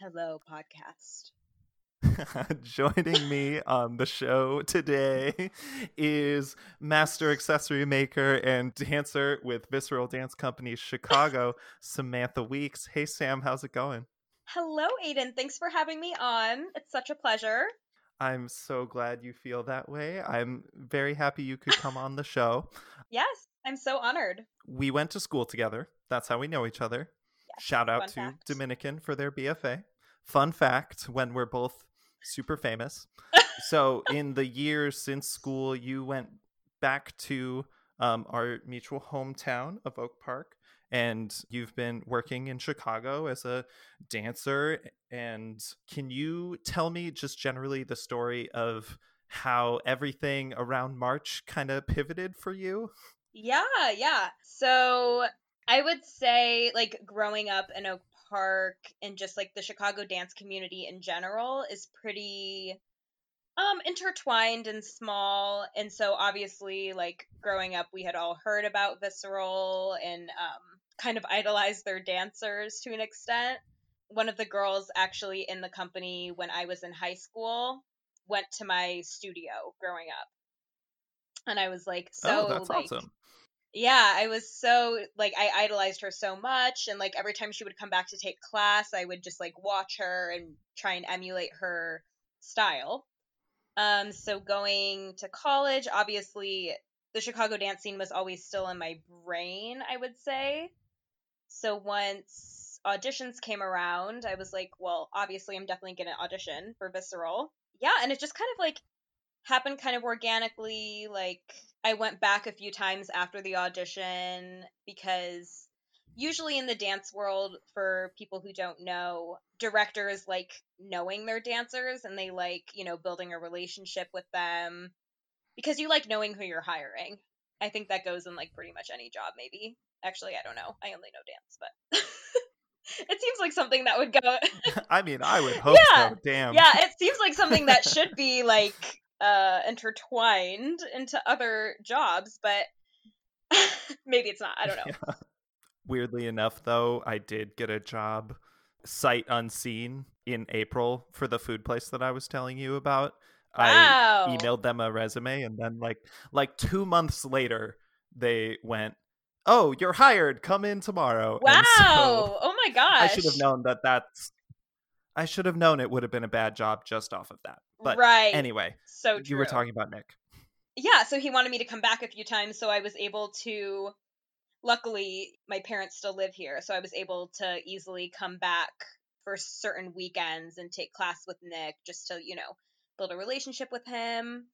Hello, podcast. Joining me on the show today is master accessory maker and dancer with Visceral Dance Company Chicago, Samantha Weeks. Hey, Sam, how's it going? Hello, Aiden. Thanks for having me on. It's such a pleasure. I'm so glad you feel that way. I'm very happy you could come on the show. Yes, I'm so honored. We went to school together. That's how we know each other. Shout out fun to fact. Dominican for their BFA. Fun fact when we're both super famous. so, in the years since school, you went back to um, our mutual hometown of Oak Park, and you've been working in Chicago as a dancer. And can you tell me just generally the story of how everything around March kind of pivoted for you? Yeah, yeah. So I would say, like, growing up in Oak Park and just like the Chicago dance community in general is pretty um intertwined and small. And so obviously like growing up we had all heard about visceral and um kind of idolized their dancers to an extent. One of the girls actually in the company when i was in high school went to my studio growing up. And i was like so oh, that's like awesome. Yeah, I was so like I idolized her so much and like every time she would come back to take class, I would just like watch her and try and emulate her style. Um so going to college, obviously the Chicago dance scene was always still in my brain, I would say. So once auditions came around, I was like, well, obviously I'm definitely going to audition for Visceral. Yeah, and it just kind of like happened kind of organically like I went back a few times after the audition because usually in the dance world for people who don't know directors like knowing their dancers and they like you know building a relationship with them because you like knowing who you're hiring i think that goes in like pretty much any job maybe actually i don't know i only know dance but it seems like something that would go I mean, I would hope Yeah, so. Damn. yeah it seems like something that should be like uh intertwined into other jobs but maybe it's not i don't know Yeah. Weirdly enough, though, I did get a job sight unseen in April for the food place that I was telling you about. Wow. I emailed them a resume, and then like like two months later, they went, "Oh, you're hired. Come in tomorrow." wow so oh my gosh I should have known that. That's I should have known it would have been a bad job just off of that. But right anyway, so true. you were talking about Nick. yeah so he wanted me to come back a few times so i was able to luckily my parents still live here so i was able to easily come back for certain weekends and take class with nick just to you know build a relationship with him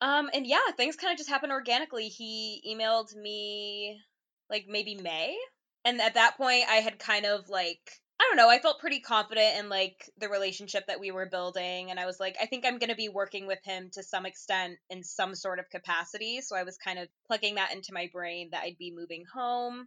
um and yeah things kind of just happened organically he emailed me like maybe may and at that point i had kind of like i don't know i felt pretty confident in like the relationship that we were building and i was like i think i'm going to be working with him to some extent in some sort of capacity so i was kind of plugging that into my brain that i'd be moving home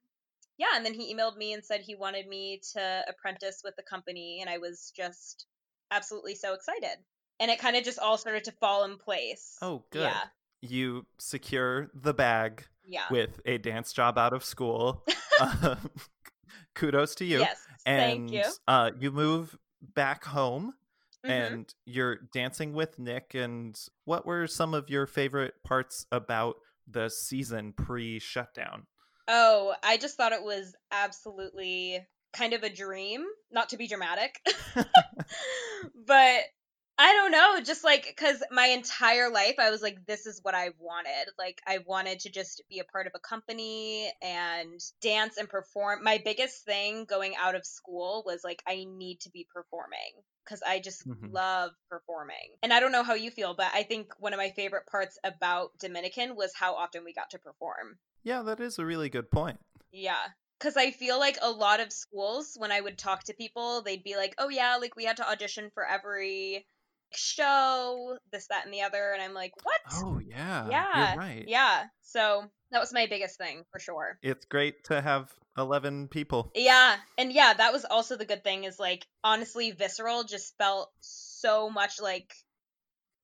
yeah and then he emailed me and said he wanted me to apprentice with the company and i was just absolutely so excited and it kind of just all started to fall in place Oh, good. yeah You secure the bag yeah with a dance job out of school. Um, kudos to you. yes and thank you uh, you move back home Mhm. and you're dancing with Nick. And what were some of your favorite parts about the season pre shutdown? Oh, I just thought it was absolutely kind of a dream, not to be dramatic. but I don't know, just like cuz my entire life I was like this is what I wanted. Like I wanted to just be a part of a company and dance and perform. My biggest thing going out of school was like I need to be performing cuz I just Mhm. love performing. And I don't know how you feel, but I think one of my favorite parts about Dominican was how often we got to perform. Yeah, that is a really good point. Yeah. Because I feel like a lot of schools, when I would talk to people, they'd be like, oh, yeah, like we had to audition for every show, this, that, and the other. And I'm like, what? Oh, yeah. yeah. You're right. Yeah. So that was my biggest thing for sure. It's great to have 11 people. Yeah. And yeah, that was also the good thing is like, honestly, Visceral just felt so much like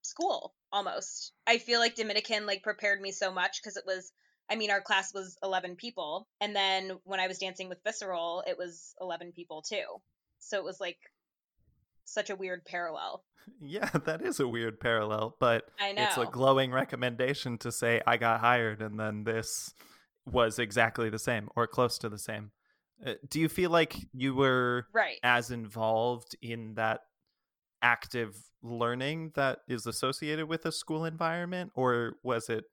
school almost. I feel like Dominican like prepared me so much because it was I mean our class was 11 people and then when I was dancing with Visceral it was 11 people too. So it was like such a weird parallel. Yeah, that is a weird parallel, but I know. it's a glowing recommendation to say I got hired and then this was exactly the same or close to the same. Uh, do you feel like you were right. as involved in that active learning that is associated with a school environment or was it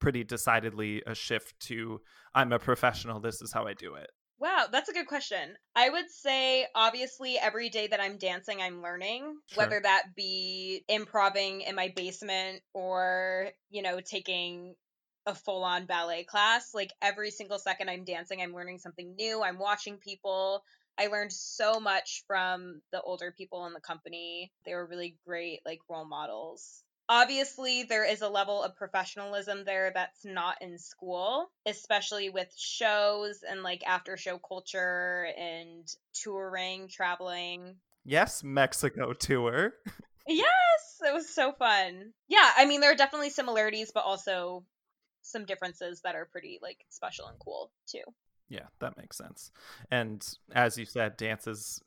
pretty decidedly a shift to I'm a professional, this is how I do it? Wow, that's a good question. I would say, obviously, every day that I'm dancing, I'm learning, Sure. whether that be improving in my basement or, you know, taking a full on ballet class. Like every single second I'm dancing, I'm learning something new. I'm watching people. I learned so much from the older people in the company. They were really great, like role models obviously there is a level of professionalism there that's not in school especially with shows and like after show culture and touring traveling Yes, Mexico tour. yes it was so fun yeah i mean there are definitely similarities but also some differences that are pretty like special and cool too Yeah, that makes sense. And as you said, dance is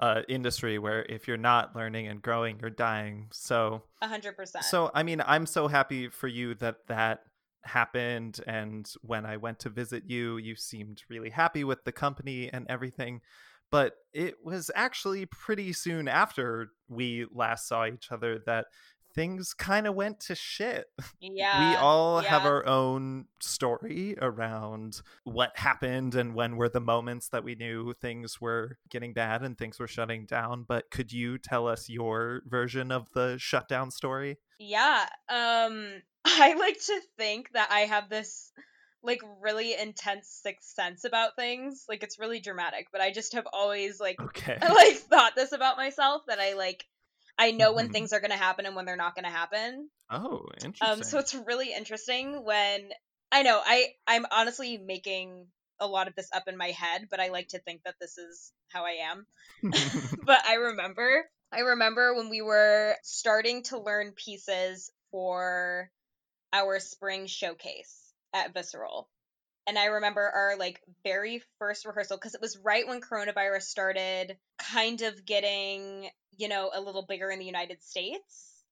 uh industry where if you're not learning and growing, you're dying. So 100% So, I mean, I'm so happy for you that that happened. And when I went to visit you, you seemed really happy with the company and everything. But it was actually pretty soon after we last saw each other that things kind of went to shit. yeah we all have our own story around what happened and when were the moments that we knew things were getting bad and things were shutting down. But could you tell us your version of the shutdown story? Yeah. Um I like to think that I have this like really intense sixth sense about things. Like it's really dramatic, but I just have always like Okay. like thought this about myself that I like I know when Mhm. things are going to happen and when they're not going to happen. Oh, interesting. Um so it's really interesting when I know I I'm honestly making a lot of this up in my head, but I like to think that this is how I am but I remember I remember when we were starting to learn pieces for our spring showcase at Visceral. And I remember our like very first rehearsal because it was right when coronavirus started kind of getting, you know, a little bigger in the United States.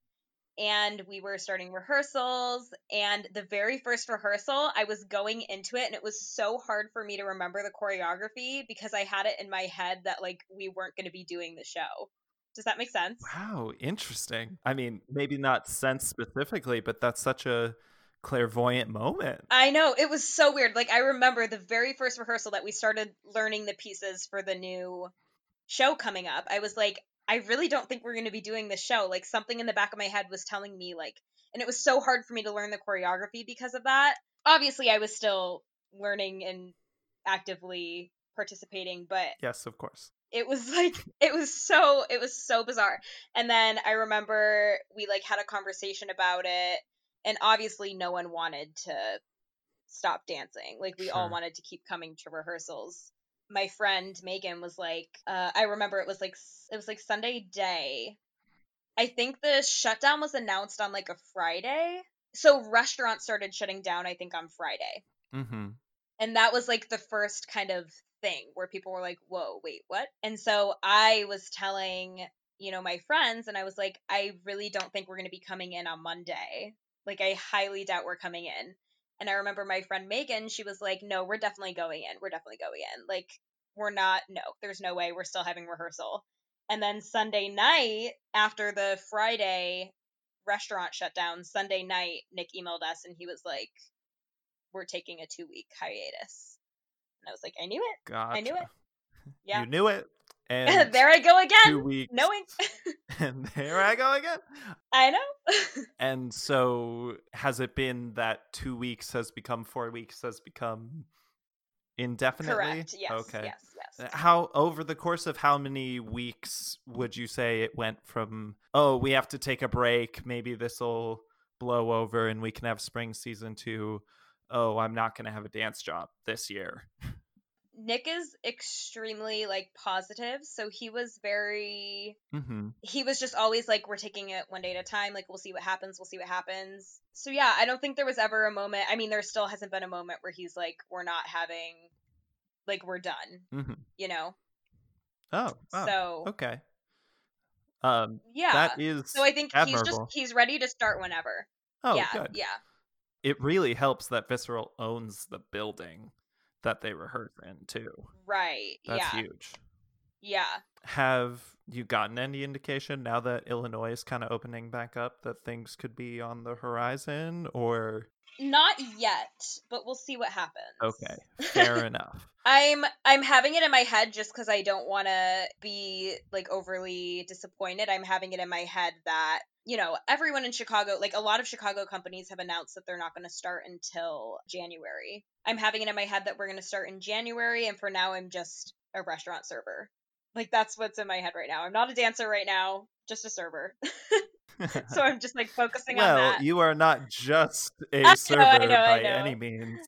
And we were starting rehearsals. And the very first rehearsal, I was going into it, and it was so hard for me to remember the choreography because I had it in my head that like we weren't going to be doing the show. Does that make sense? wow, interesting. I mean, maybe not sense specifically, but that's such a clairvoyant moment. I know it was so weird. Like I remember the very first rehearsal that we started learning the pieces for the new show coming up. I was like, I really don't think we're going to be doing this show. Like something in the back of my head was telling me like, and it was so hard for me to learn the choreography because of that. Obviously, I was still learning and actively participating, but Yes, of course. it was like it was so it was so bizarre and then i remember we like had a conversation about it and obviously no one wanted to stop dancing. Like we all wanted to keep coming to rehearsals. My friend megan was like uh, i remember it was like it was like sunday day. I think the shutdown was announced on like a friday. So restaurants started shutting down i think on friday. Mm-hmm. and that was like the first kind of thing where people were like whoa wait what? And so i was telling you know my friends and i was like i really don't think we're going to be coming in on monday like i highly doubt we're coming in and i remember my friend megan she was like no we're definitely going in we're definitely going in like we're not no there's no way we're still having rehearsal and then sunday night after the friday restaurant shutdown, sunday night nick emailed us and he was like we're taking a two week hiatus and I was like, I knew it. Gotcha. knew it. Yeah. You knew it. And there I go again. two weeks. Knowing. and there I go again. I know. And so has it been that two weeks has become four weeks has become indefinitely? Correct. Yes. Okay. Yes. Yes. Uh, how over the course of how many weeks would you say it went from oh we have to take a break maybe this will blow over and we can have spring season to oh I'm not going to have a dance job this year. Nick is extremely like positive, so he was very Mm-hmm. he was just always like we're taking it one day at a time like we'll see what happens we'll see what happens so yeah i don't think there was ever a moment i mean there still hasn't been a moment where he's like we're not having like we're done Mm-hmm. you know Oh, wow. so okay. Um, Yeah. that is so I think he's just he's ready to start whenever. oh, yeah, good. yeah. It really helps that Visceral owns the building that they rehearse in too. Right. That's yeah. huge. Yeah. Have you gotten any indication now that Illinois is kind of opening back up that things could be on the horizon or Not yet, but we'll see what happens. okay, fair enough. I'm I'm having it in my head just because I don't want to be like overly disappointed. I'm having it in my head that you know everyone in Chicago, like a lot of Chicago companies, have announced that they're not going to start until January. I'm having it in my head that we're going to start in January, and for now, I'm just a restaurant server. Like that's what's in my head right now. I'm not a dancer right now, just a server. so I'm just like focusing on well, that. you are not just I a know, server I know, I by know. any means,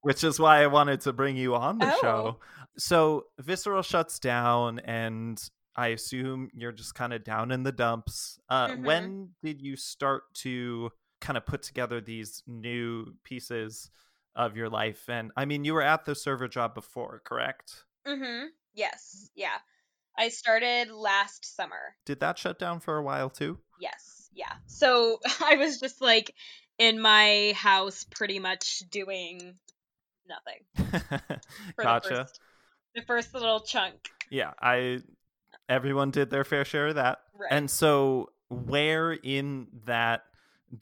which is why I wanted to bring you on the Oh. show. So, Visceral shuts down, and I assume you're just kind of down in the dumps. Uh, Mhm. When did you start to kind of put together these new pieces of your life? And I mean, you were at the server job before, correct? Mm-hmm. Yes. Yeah. I started last summer. Did that shut down for a while too? Yes. Yeah. So I was just like in my house pretty much doing nothing gotcha. the first the first little chunk. yeah i everyone did their fair share of that Right. and so where in that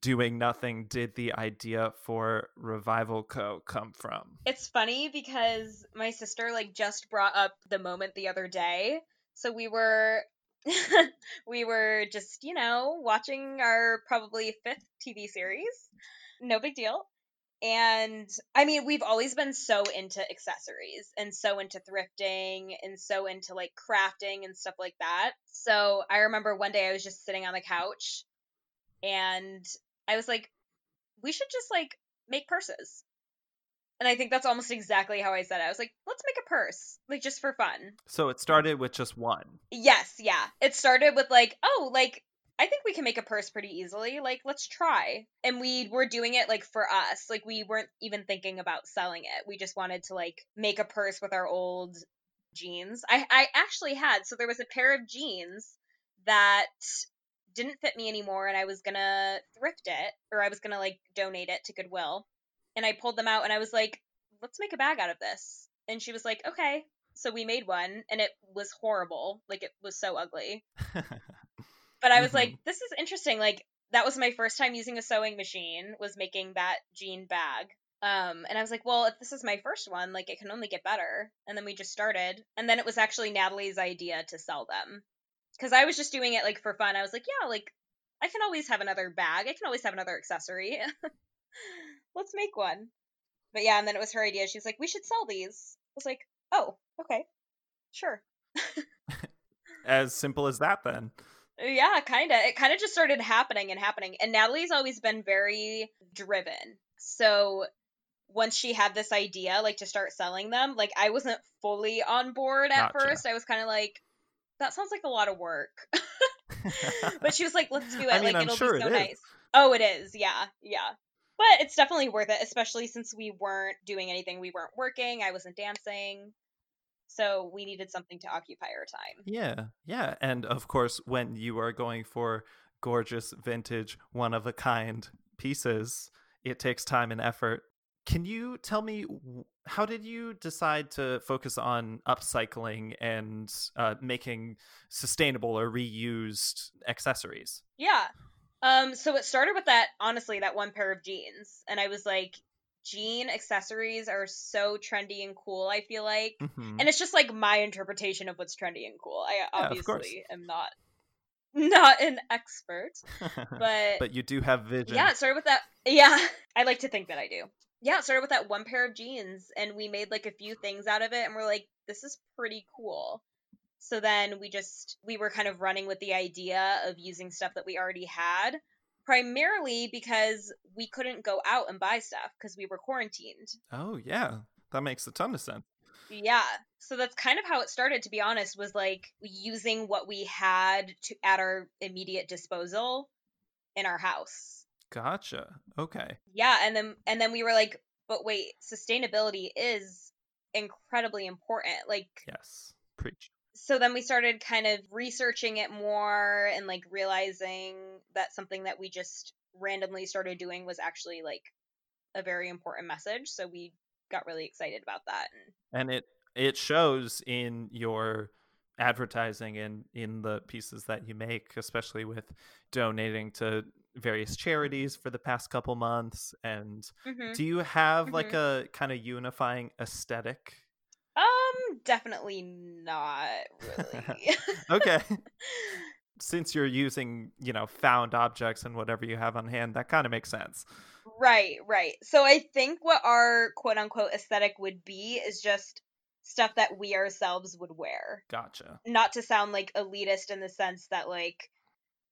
doing nothing did the idea for revival co come from It's funny because my sister like just brought up the moment the other day. So we were we were just, you know, watching our probably fifth TV series. No big deal. And I mean, we've always been so into accessories and so into thrifting and so into like crafting and stuff like that. So I remember one day I was just sitting on the couch and I was like, we should just like make purses. And I think that's almost exactly how I said it. I was like, let's make a purse, like just for fun. so it started with just one Yes, yeah. It started with like, oh, like I think we can make a purse pretty easily. Like, let's try. And we were doing it like for us. Like we weren't even thinking about selling it. We just wanted to like make a purse with our old jeans. I I actually had so there was a pair of jeans that didn't fit me anymore and I was to thrift it or I was to like donate it to Goodwill. And I pulled them out and I was like, let's make a bag out of this. And she was like, okay. So we made one and it was horrible. Like it was so ugly. But I was Mhm. like, this is interesting. Like that was my first time using a sewing machine was making that jean bag. Um, and I was like, well, if this is my first one, like it can only get better. And then we just started. And then it was actually Natalie's idea to sell them. Cause I was just doing it like for fun. I was like, yeah, like I can always have another bag. I can always have another accessory. Let's make one. But yeah, and then it was her idea. She's like, we should sell these. I was like, oh, okay. Sure. as simple as that then Yeah, kind of. It kind of just started happening and happening. And Natalie's always been very driven. So once she had this idea, like to start selling them, like I wasn't fully on board at Gotcha. first. I was kind of like, that sounds like a lot of work. but she was like, let's do it. I mean, like I'm it'll sure be so it is. nice. Oh, it is. Yeah, yeah. But it's definitely worth it, especially since we weren't doing anything. We weren't working. I wasn't dancing. So we needed something to occupy our time. Yeah, yeah. And of course, when you are going for gorgeous, vintage, one of a kind pieces, it takes time and effort. Can you tell me how did you decide to focus on upcycling and uh, making sustainable or reused accessories? Yeah. Um, so it started with that, honestly, that one pair of jeans. And I was like, jean accessories are so trendy and cool, I feel like. Mhm. And it's just like my interpretation of what's trendy and cool. I Yeah, obviously am not not an expert. But, but you do have vision. yeah, it started with that yeah. I like to think that I do. Yeah, it started with that one pair of jeans and we made like a few things out of it and we're like, this is pretty cool. So then we just we were kind of running with the idea of using stuff that we already had, primarily because we couldn't go out and buy stuff because we were quarantined. Oh, yeah. That makes a ton of sense. Yeah. So that's kind of how it started to be honest was like using what we had to at our immediate disposal in our house. Gotcha. Okay. Yeah, and then and then we were like, but wait, sustainability is incredibly important. Like Yes. Preach. So then we started kind of researching it more and like realizing that something that we just randomly started doing was actually like a very important message. So we got really excited about that. And, and it it shows in your advertising and in the pieces that you make, especially with donating to various charities for the past couple months. And mm-hmm. do you have mm-hmm. like a kind of unifying aesthetic? Um, definitely not really. okay. Since you're using, you know, found objects and whatever you have on hand, that kind of makes sense. Right, right. So I think what our quote unquote aesthetic would be is just stuff that we ourselves would wear. Gotcha. Not to sound like elitist in the sense that like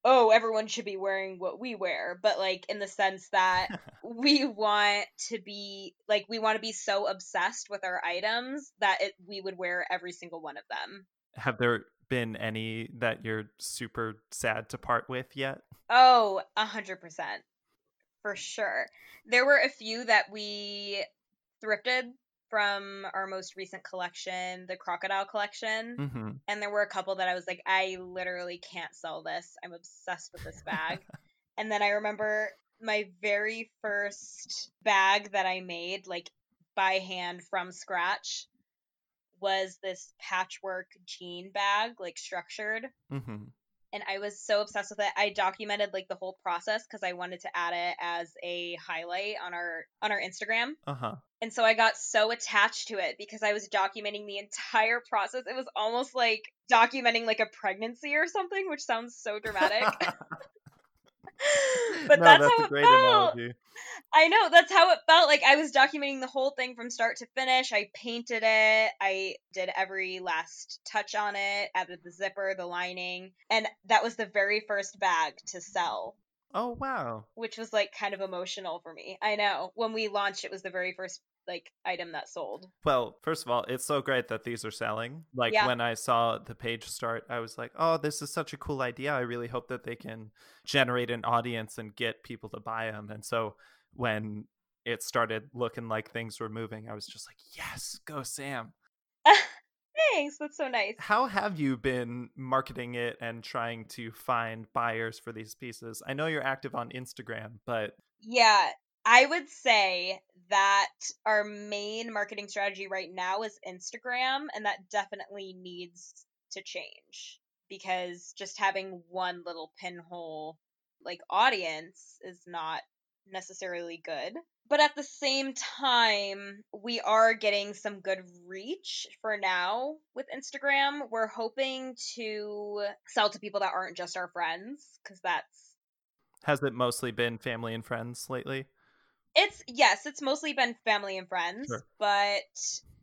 oh, everyone should be wearing what we wear, but like in the sense that we want to be like we want to be so obsessed with our items that it, we would wear every single one of them. Have there been any that you're super sad to part with yet? Oh, a hundred percent. For sure. There were a few that we thrifted from our most recent collection, the crocodile collection. Mm-hmm. And there were a couple that I was like, I literally can't sell this. I'm obsessed with this bag. and then I remember my very first bag that I made, like by hand from scratch, was this patchwork jean bag, like structured. Mm-hmm and I was so obsessed with it. I documented like the whole process because I wanted to add it as a highlight on our on our Instagram. Uh huh. And so I got so attached to it because I was documenting the entire process. It was almost like documenting like a pregnancy or something, which sounds so dramatic. but no, that's, that's, how it felt. Analogy. I know that's how it felt. Like I was documenting the whole thing from start to finish. I painted it. I did every last touch on it, added the zipper, the lining, and that was the very first bag to sell. Oh wow. Which was like kind of emotional for me. I know. When we launched it was the very first like item that sold. Well, first of all, it's so great that these are selling. Like yeah. when I saw the page start, I was like, "Oh, this is such a cool idea. I really hope that they can generate an audience and get people to buy them." And so when it started looking like things were moving, I was just like, "Yes, go Sam." Thanks. That's so nice. How have you been marketing it and trying to find buyers for these pieces? I know you're active on Instagram, but yeah, I would say that our main marketing strategy right now is Instagram, and that definitely needs to change because just having one little pinhole like audience is not necessarily good. But at the same time, we are getting some good reach for now with Instagram. We're hoping to sell to people that aren't just our friends because that's. Has it mostly been family and friends lately? It's yes, it's mostly been family and friends, sure. but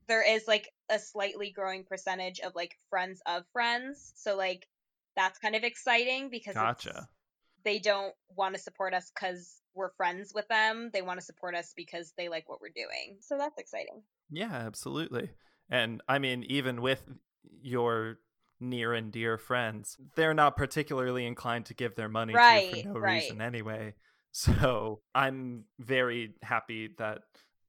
there is like a slightly growing percentage of like friends of friends. So like that's kind of exciting because gotcha. They don't want to support us because we're friends with them. They want to support us because they like what we're doing. So that's exciting. Yeah, absolutely. And I mean, even with your near and dear friends, they're not particularly inclined to give their money right, to for no right. reason anyway. So I'm very happy that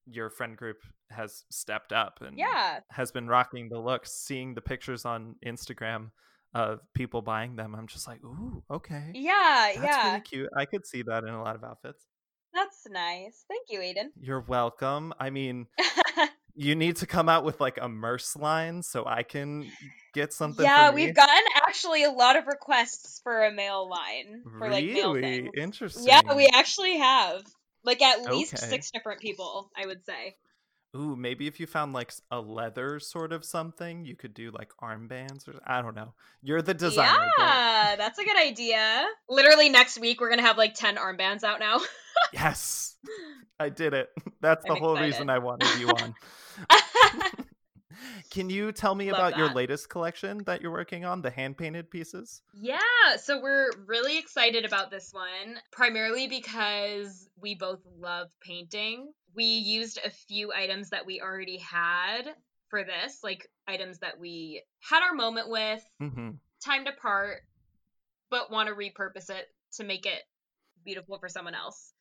your friend group has stepped up and yeah. has been rocking the looks. Seeing the pictures on Instagram of people buying them, I'm just like, ooh, okay. Yeah, That's yeah. really cute. I could see that in a lot of outfits. That's nice. Thank you, Aiden. You're welcome. I mean, you need to come out with like a merce line so I can get something. Yeah, we've gotten actually a lot of requests for a male line for really? like male things. Interesting. Yeah, we actually have like at least okay. six different people. I would say. Ooh, maybe if you found like a leather sort of something, you could do like armbands or I don't know. You're the designer. Yeah, that's a good idea. Literally next week we're gonna have like ten armbands out now. yes, I did it. That's the I'm whole excited. reason I wanted you on. Can you tell me Love about that. your latest collection that you're working on, the hand painted pieces? Yeah, so we're really excited about this one, primarily because we both love painting. We used a few items that we already had for this, like items that we had our moment with, mm-hmm. time to part, but want to repurpose it to make it beautiful for someone else.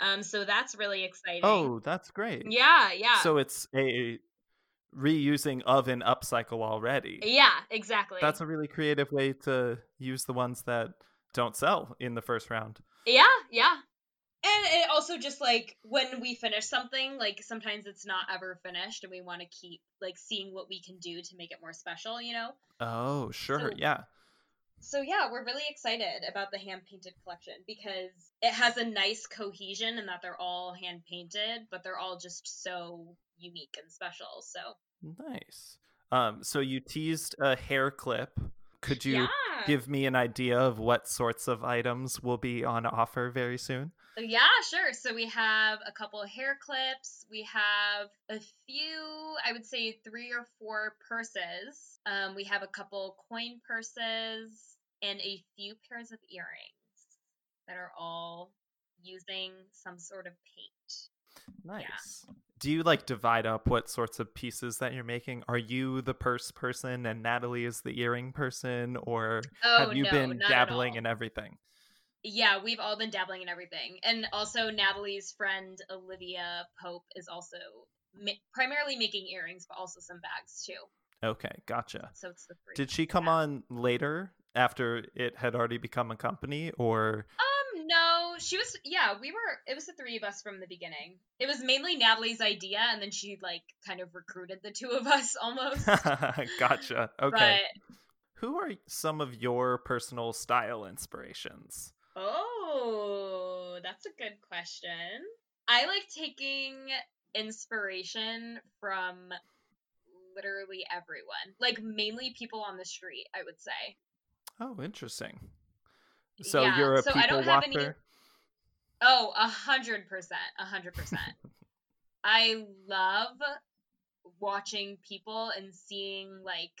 Um, so that's really exciting. Oh, that's great. Yeah, yeah. So it's a reusing of an upcycle already. Yeah, exactly. That's a really creative way to use the ones that don't sell in the first round. Yeah, yeah. And it also just like when we finish something, like sometimes it's not ever finished and we want to keep like seeing what we can do to make it more special, you know? Oh, sure. So- yeah. So yeah, we're really excited about the hand painted collection because it has a nice cohesion in that they're all hand painted, but they're all just so unique and special. So Nice. Um so you teased a hair clip. Could you yeah, give me an idea of what sorts of items will be on offer very soon? yeah, sure. So we have a couple of hair clips. We have a few, I would say three or four purses. Um, we have a couple coin purses and a few pairs of earrings that are all using some sort of paint. Nice. Do you like divide up what sorts of pieces that you're making? Are you the purse person and Natalie is the earring person, or Oh have you no, been dabbling in everything? Yeah, we've all been dabbling in everything. And also, Natalie's friend Olivia Pope is also ma- primarily making earrings, but also some bags too. Okay, gotcha. So it's the three. Did she come Yeah. on later after it had already become a company, or Um, no, she was. Yeah, we were. It was the three of us from the beginning. It was mainly Natalie's idea, and then she like kind of recruited the two of us almost. gotcha? Okay. But Who are some of your personal style inspirations? oh, that's a good question. I like taking inspiration from literally everyone, like mainly people on the street. I would say. Oh, interesting. So Yeah, you're a so people I don't have any- Oh, a hundred percent, a hundred percent. I love watching people and seeing like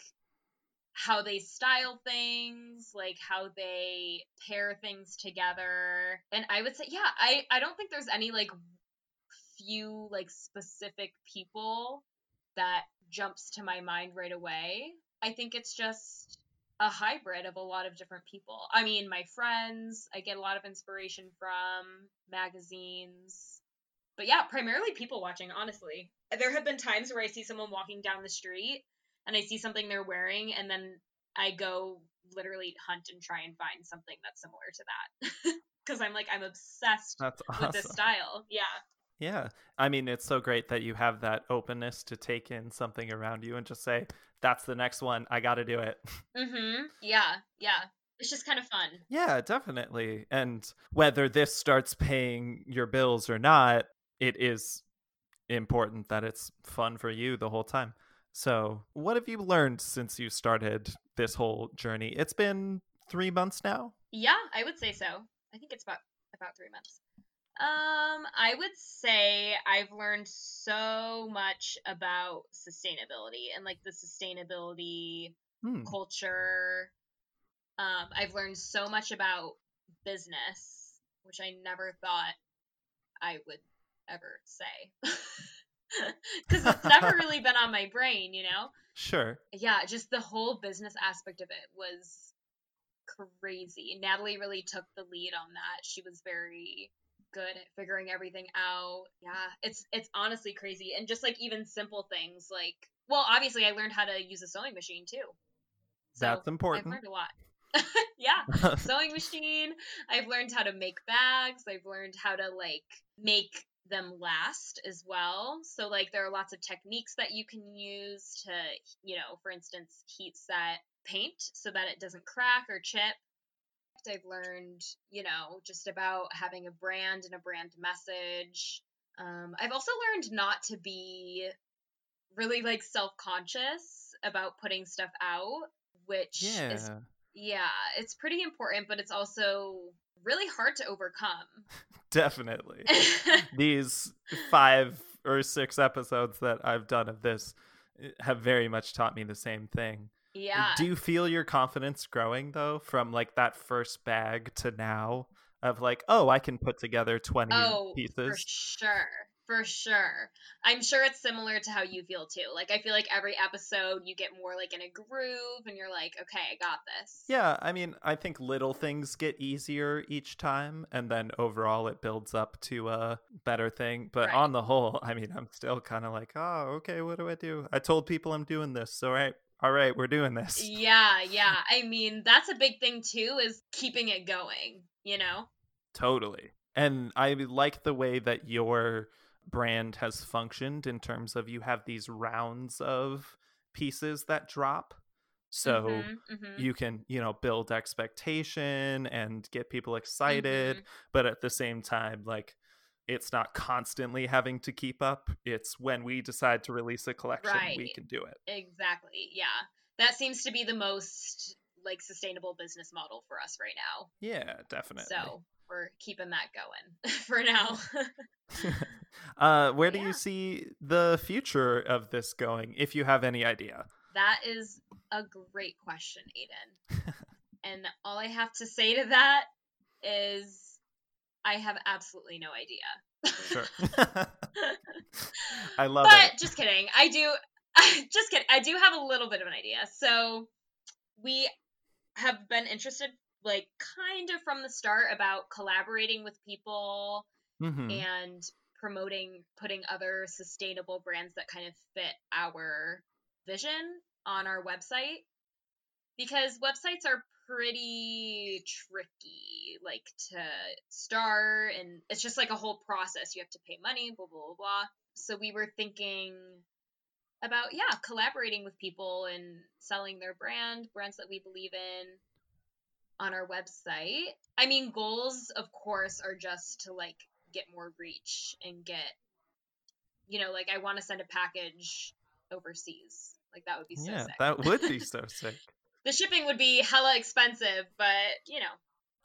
how they style things, like how they pair things together. And I would say, yeah, I I don't think there's any like few like specific people that jumps to my mind right away. I think it's just a hybrid of a lot of different people. I mean, my friends, I get a lot of inspiration from magazines. But yeah, primarily people watching, honestly. There have been times where I see someone walking down the street and I see something they're wearing and then I go literally hunt and try and find something that's similar to that. Cuz I'm like I'm obsessed That's with awesome. this style. Yeah. Yeah. I mean, it's so great that you have that openness to take in something around you and just say, that's the next one. I got to do it. Mm-hmm. Yeah. Yeah. It's just kind of fun. yeah, definitely. And whether this starts paying your bills or not, it is important that it's fun for you the whole time. So, what have you learned since you started this whole journey? It's been three months now. Yeah, I would say so. I think it's about about three months. Um, I would say I've learned so much about sustainability and like the sustainability Hmm. culture. Um, I've learned so much about business, which I never thought I would ever say. Because it's never really been on my brain, you know? Sure. yeah, just the whole business aspect of it was crazy. Natalie really took the lead on that. She was very good at figuring everything out. Yeah, it's it's honestly crazy. And just like even simple things like well, obviously I learned how to use a sewing machine too. So That's important. I've learned a lot. yeah, sewing machine. I've learned how to make bags. I've learned how to like make them last as well. So like there are lots of techniques that you can use to, you know, for instance, heat set paint so that it doesn't crack or chip. I've learned, you know, just about having a brand and a brand message. Um, I've also learned not to be really like self-conscious about putting stuff out, which yeah. is yeah, it's pretty important, but it's also really hard to overcome. Definitely. These five or six episodes that I've done of this eh, have very much taught me the same thing. Yeah. Do you feel your confidence growing though from like that first bag to now of like, oh, I can put together 20 oh, for pieces? sure. For sure. I'm sure it's similar to how you feel too. Like I feel like every episode you get more like in a groove and you're like, okay, I got this. Yeah, I mean, I think little things get easier each time and then overall it builds up to a better thing. But Right. on the whole, I mean, I'm still kind of like, oh, okay, what do I do? I told people I'm doing this. So, right, all right, we're doing this. Yeah, yeah. I mean, that's a big thing too is keeping it going, you know? Totally. And I like the way that your brand has functioned in terms of you have these rounds of pieces that drop. So Mhm, mhm, you can, you know, build expectation and get people excited, mhm. but at the same time, like, it's not constantly having to keep up. It's when we decide to release a collection, we can do it. Exactly. Yeah. That seems to be the most like sustainable business model for us right now. Yeah, definitely. So, we're keeping that going for now. uh, where do Yeah. you see the future of this going, if you have any idea? That is a great question, Aiden. and all I have to say to that is I have absolutely no idea. Sure. I love but it. But just kidding. I do just kidding. I do have a little bit of an idea. So we have been interested like kind of from the start about collaborating with people Mhm. and promoting putting other sustainable brands that kind of fit our vision on our website because websites are pretty tricky like to start and it's just like a whole process. You have to pay money blah blah blah blah. So we were thinking about yeah collaborating with people and selling their brand brands that we believe in on our website. I mean goals of course are just to like get more reach and get you know like i want to send a package overseas. Like that would be so yeah, sick. that would be so sick. The shipping would be hella expensive but you know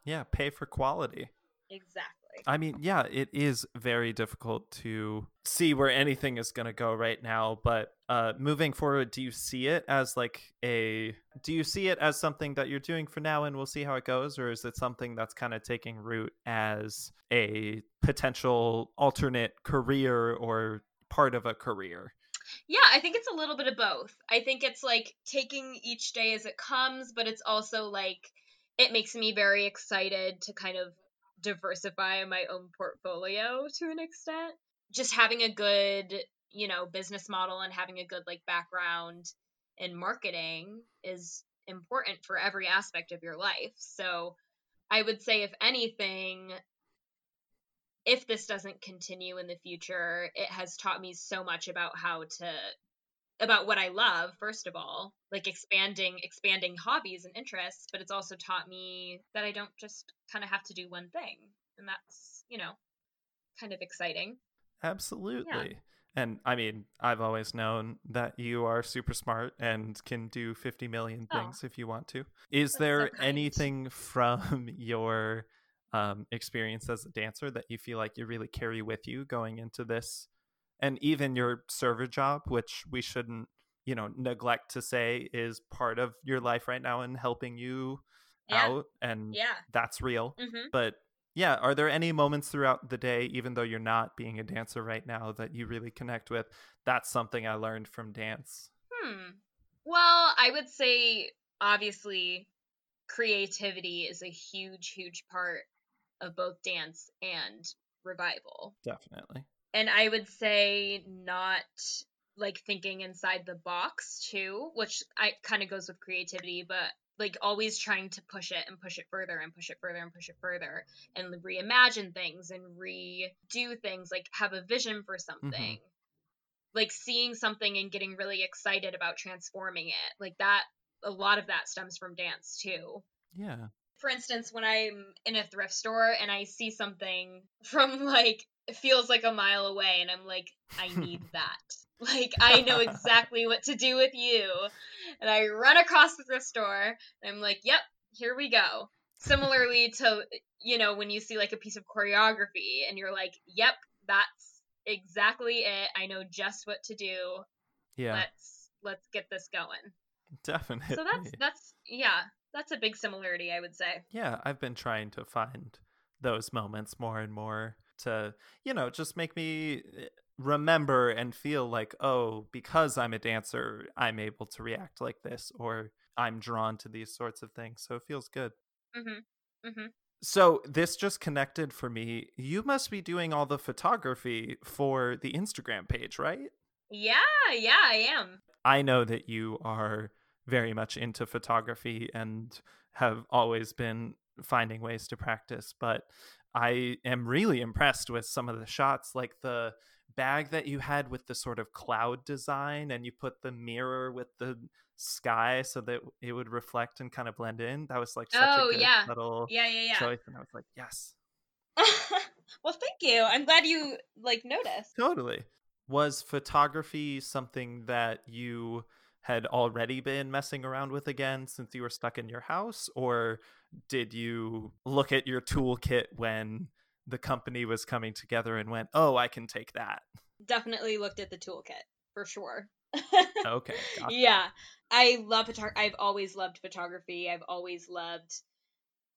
Yeah, pay for quality. exactly I mean, yeah, it is very difficult to see where anything is going to go right now, but uh moving forward, do you see it as like a do you see it as something that you're doing for now and we'll see how it goes or is it something that's kind of taking root as a potential alternate career or part of a career? Yeah, I think it's a little bit of both. I think it's like taking each day as it comes, but it's also like it makes me very excited to kind of diversify my own portfolio to an extent. Just having a good, you know, business model and having a good like background in marketing is important for every aspect of your life. So, I would say if anything, if this doesn't continue in the future, it has taught me so much about how to about what I love, first of all, like expanding expanding hobbies and interests, but it's also taught me that I don't just kind of have to do one thing. And that's, you know, kind of exciting. Absolutely. And I mean, I've always known that you are super smart and can do 50 million oh. things if you want to. Is That's there kind. anything from your um, experience as a dancer that you feel like you really carry with you going into this? And even your server job, which we shouldn't, you know, neglect to say is part of your life right now and helping you Yeah. out. And Yeah. that's real. Mhm. But yeah, are there any moments throughout the day, even though you're not being a dancer right now, that you really connect with? That's something I learned from dance. Hmm. Well, I would say obviously creativity is a huge huge part of both dance and revival. Definitely. and I would say not like thinking inside the box too, which I kind of goes with creativity, but like always trying to push it and push it further and push it further and push it further and reimagine things and redo things, like have a vision for mm-hmm. something. Like seeing something and getting really excited about transforming it. Like that a lot of that stems from dance too Yeah. For instance, when I'm in a thrift store and I see something from like it feels like a mile away and I'm like, I need that. Like I know exactly what to do with you. And I run across the thrift store and I'm like, yep, here we go. Similarly to, you know, when you see like a piece of choreography and you're like, yep, that's exactly it. I know just what to do. Yeah. Let's let's get this going. definitely. So that's that's yeah, that's a big similarity I would say. yeah, I've been trying to find those moments more and more to, you know, just make me eh, remember and feel like, oh, because I'm a dancer, I'm able to react like this, or I'm drawn to these sorts of things. So it feels good. Mm-hmm. Mm-hmm. So this just connected for me. You must be doing all the photography for the Instagram page, right? Yeah, yeah, I am. I know that you are very much into photography and have always been finding ways to practice, but I am really impressed with some of the shots, like the bag that you had with the sort of cloud design, and you put the mirror with the sky so that it would reflect and kind of blend in. That was like such Oh a good yeah, little yeah, yeah, yeah. choice, and I was like, yes, well, thank you. I'm glad you like noticed. totally. Was photography something that you had already been messing around with again since you were stuck in your house, or did you look at your toolkit when the company was coming together and went, "Oh, I can take that"? Definitely looked at the toolkit for sure. Okay, yeah, I love photography. I've always loved photography. I've always loved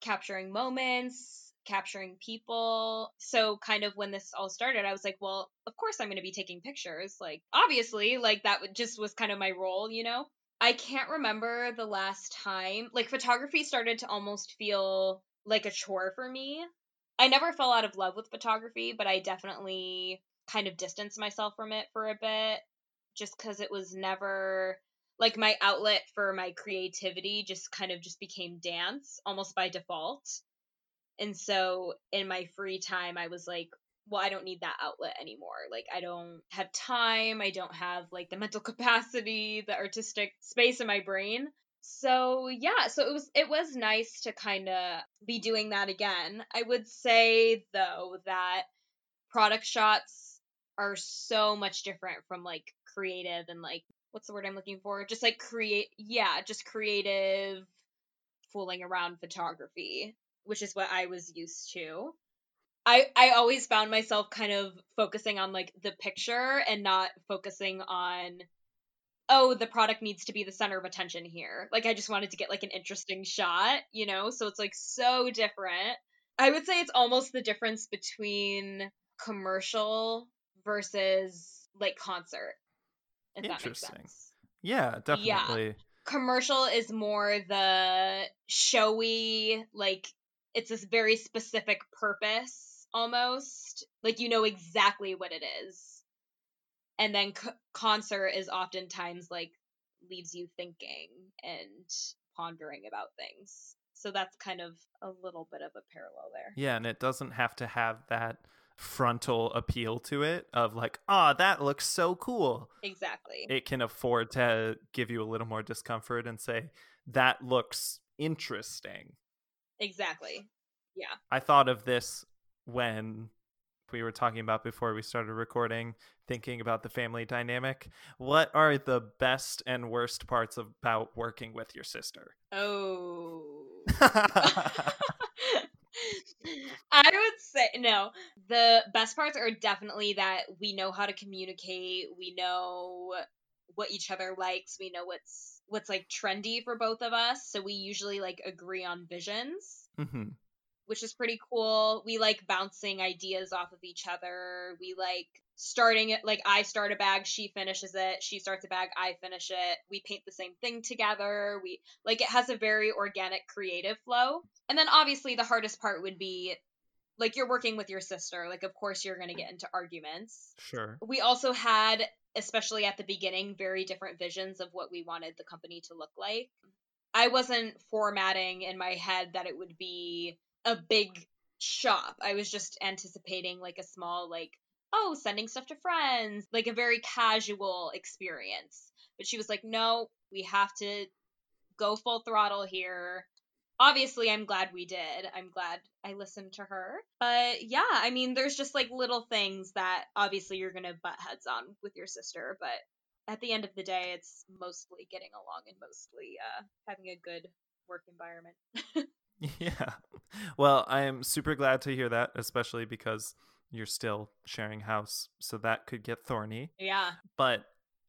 capturing moments, capturing people. So kind of when this all started, I was like, well, of course I'm going to be taking pictures. Like obviously, like that just was kind of my role, you know. I can't remember the last time like photography started to almost feel like a chore for me. I never fell out of love with photography, but I definitely kind of distanced myself from it for a bit just cuz it was never like my outlet for my creativity just kind of just became dance almost by default. And so in my free time, I was like, well, I don't need that outlet anymore. Like, I don't have time. I don't have like the mental capacity, the artistic space in my brain. So yeah, so it was it was nice to kind of be doing that again. I would say though that product shots are so much different from like creative and like what's the word I'm looking for? Just like create yeah, just creative fooling around photography, which is what I was used to. I I always found myself kind of focusing on like the picture and not focusing on oh the product needs to be the center of attention here. Like I just wanted to get like an interesting shot, you know? So it's like so different. I would say it's almost the difference between commercial versus like concert. If that makes Interesting. Yeah, definitely. Yeah. commercial is more the showy like it's this very specific purpose almost like you know exactly what it is and then c- concert is oftentimes like leaves you thinking and pondering about things so that's kind of a little bit of a parallel there Yeah, and it doesn't have to have that frontal appeal to it of like, ah, that looks so cool. exactly It can afford to give you a little more discomfort and say, that looks interesting. Exactly Yeah. I thought of this when we were talking about before we started recording, thinking about the family dynamic. What are the best and worst parts about working with your sister? oh I would say no. The best parts are definitely that we know how to communicate. We know what each other likes. We know what's what's like trendy for both of us. So we usually like agree on visions, hmm which is pretty cool. We like bouncing ideas off of each other. We like starting it like I start a bag, she finishes it. She starts a bag, I finish it. We paint the same thing together. We like it has a very organic creative flow. And then obviously the hardest part would be like you're working with your sister. Like of course you're going to get into arguments. Sure. We also had especially at the beginning very different visions of what we wanted the company to look like. I wasn't formatting in my head that it would be a big shop. I was just anticipating like a small like oh, sending stuff to friends, like a very casual experience. But she was like, "No, we have to go full throttle here." Obviously, I'm glad we did. I'm glad I listened to her. But yeah, I mean, there's just like little things that obviously you're going to butt heads on with your sister, but at the end of the day, it's mostly getting along and mostly uh, having a good work environment. Yeah. Well, I am super glad to hear that, especially because you're still sharing house, so that could get thorny. yeah. But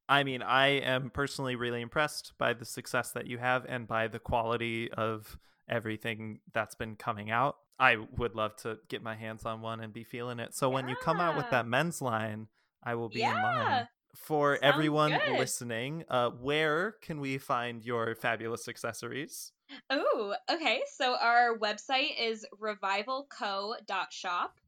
I mean, I am personally really impressed by the success that you have and by the quality of everything that's been coming out. I would love to get my hands on one and be feeling it. So when you come out with that men's line, I will be in line. For Sounds everyone good. listening, uh, where can we find your fabulous accessories? Oh, okay. So our website is revivalco.shop.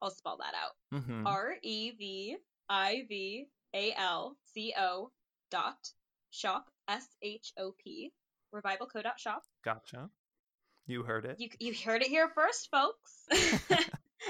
I'll spell that out. hmm R E V I V A L C O dot shop S H O P revivalco.shop. Gotcha. You heard it. You you heard it here first, folks.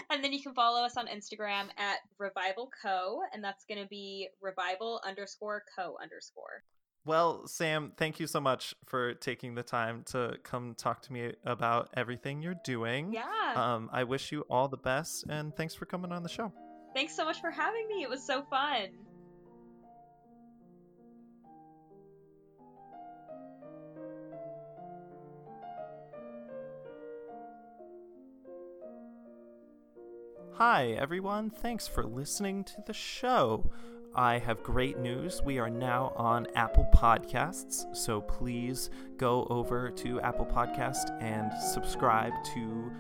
and then you can follow us on Instagram at revivalco, and that's gonna be revival underscore co underscore. Well, Sam, thank you so much for taking the time to come talk to me about everything you're doing. Yeah. Um, I wish you all the best, and thanks for coming on the show. Thanks so much for having me. It was so fun. Hi, everyone. Thanks for listening to the show. I have great news. We are now on Apple Podcasts, so please go over to Apple Podcast and subscribe to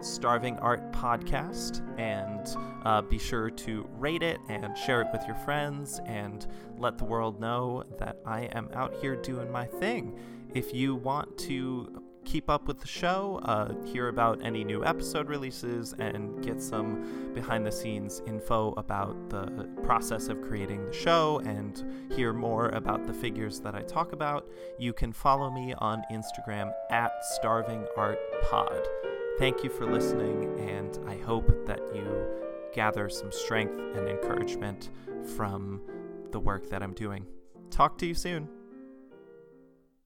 Starving Art Podcast and uh, be sure to rate it and share it with your friends and let the world know that I am out here doing my thing. If you want to keep up with the show, uh, hear about any new episode releases, and get some behind the scenes info about the process of creating the show and hear more about the figures that I talk about, you can follow me on Instagram at starvingartpod. Thank you for listening, and I hope that you gather some strength and encouragement from the work that I'm doing. Talk to you soon.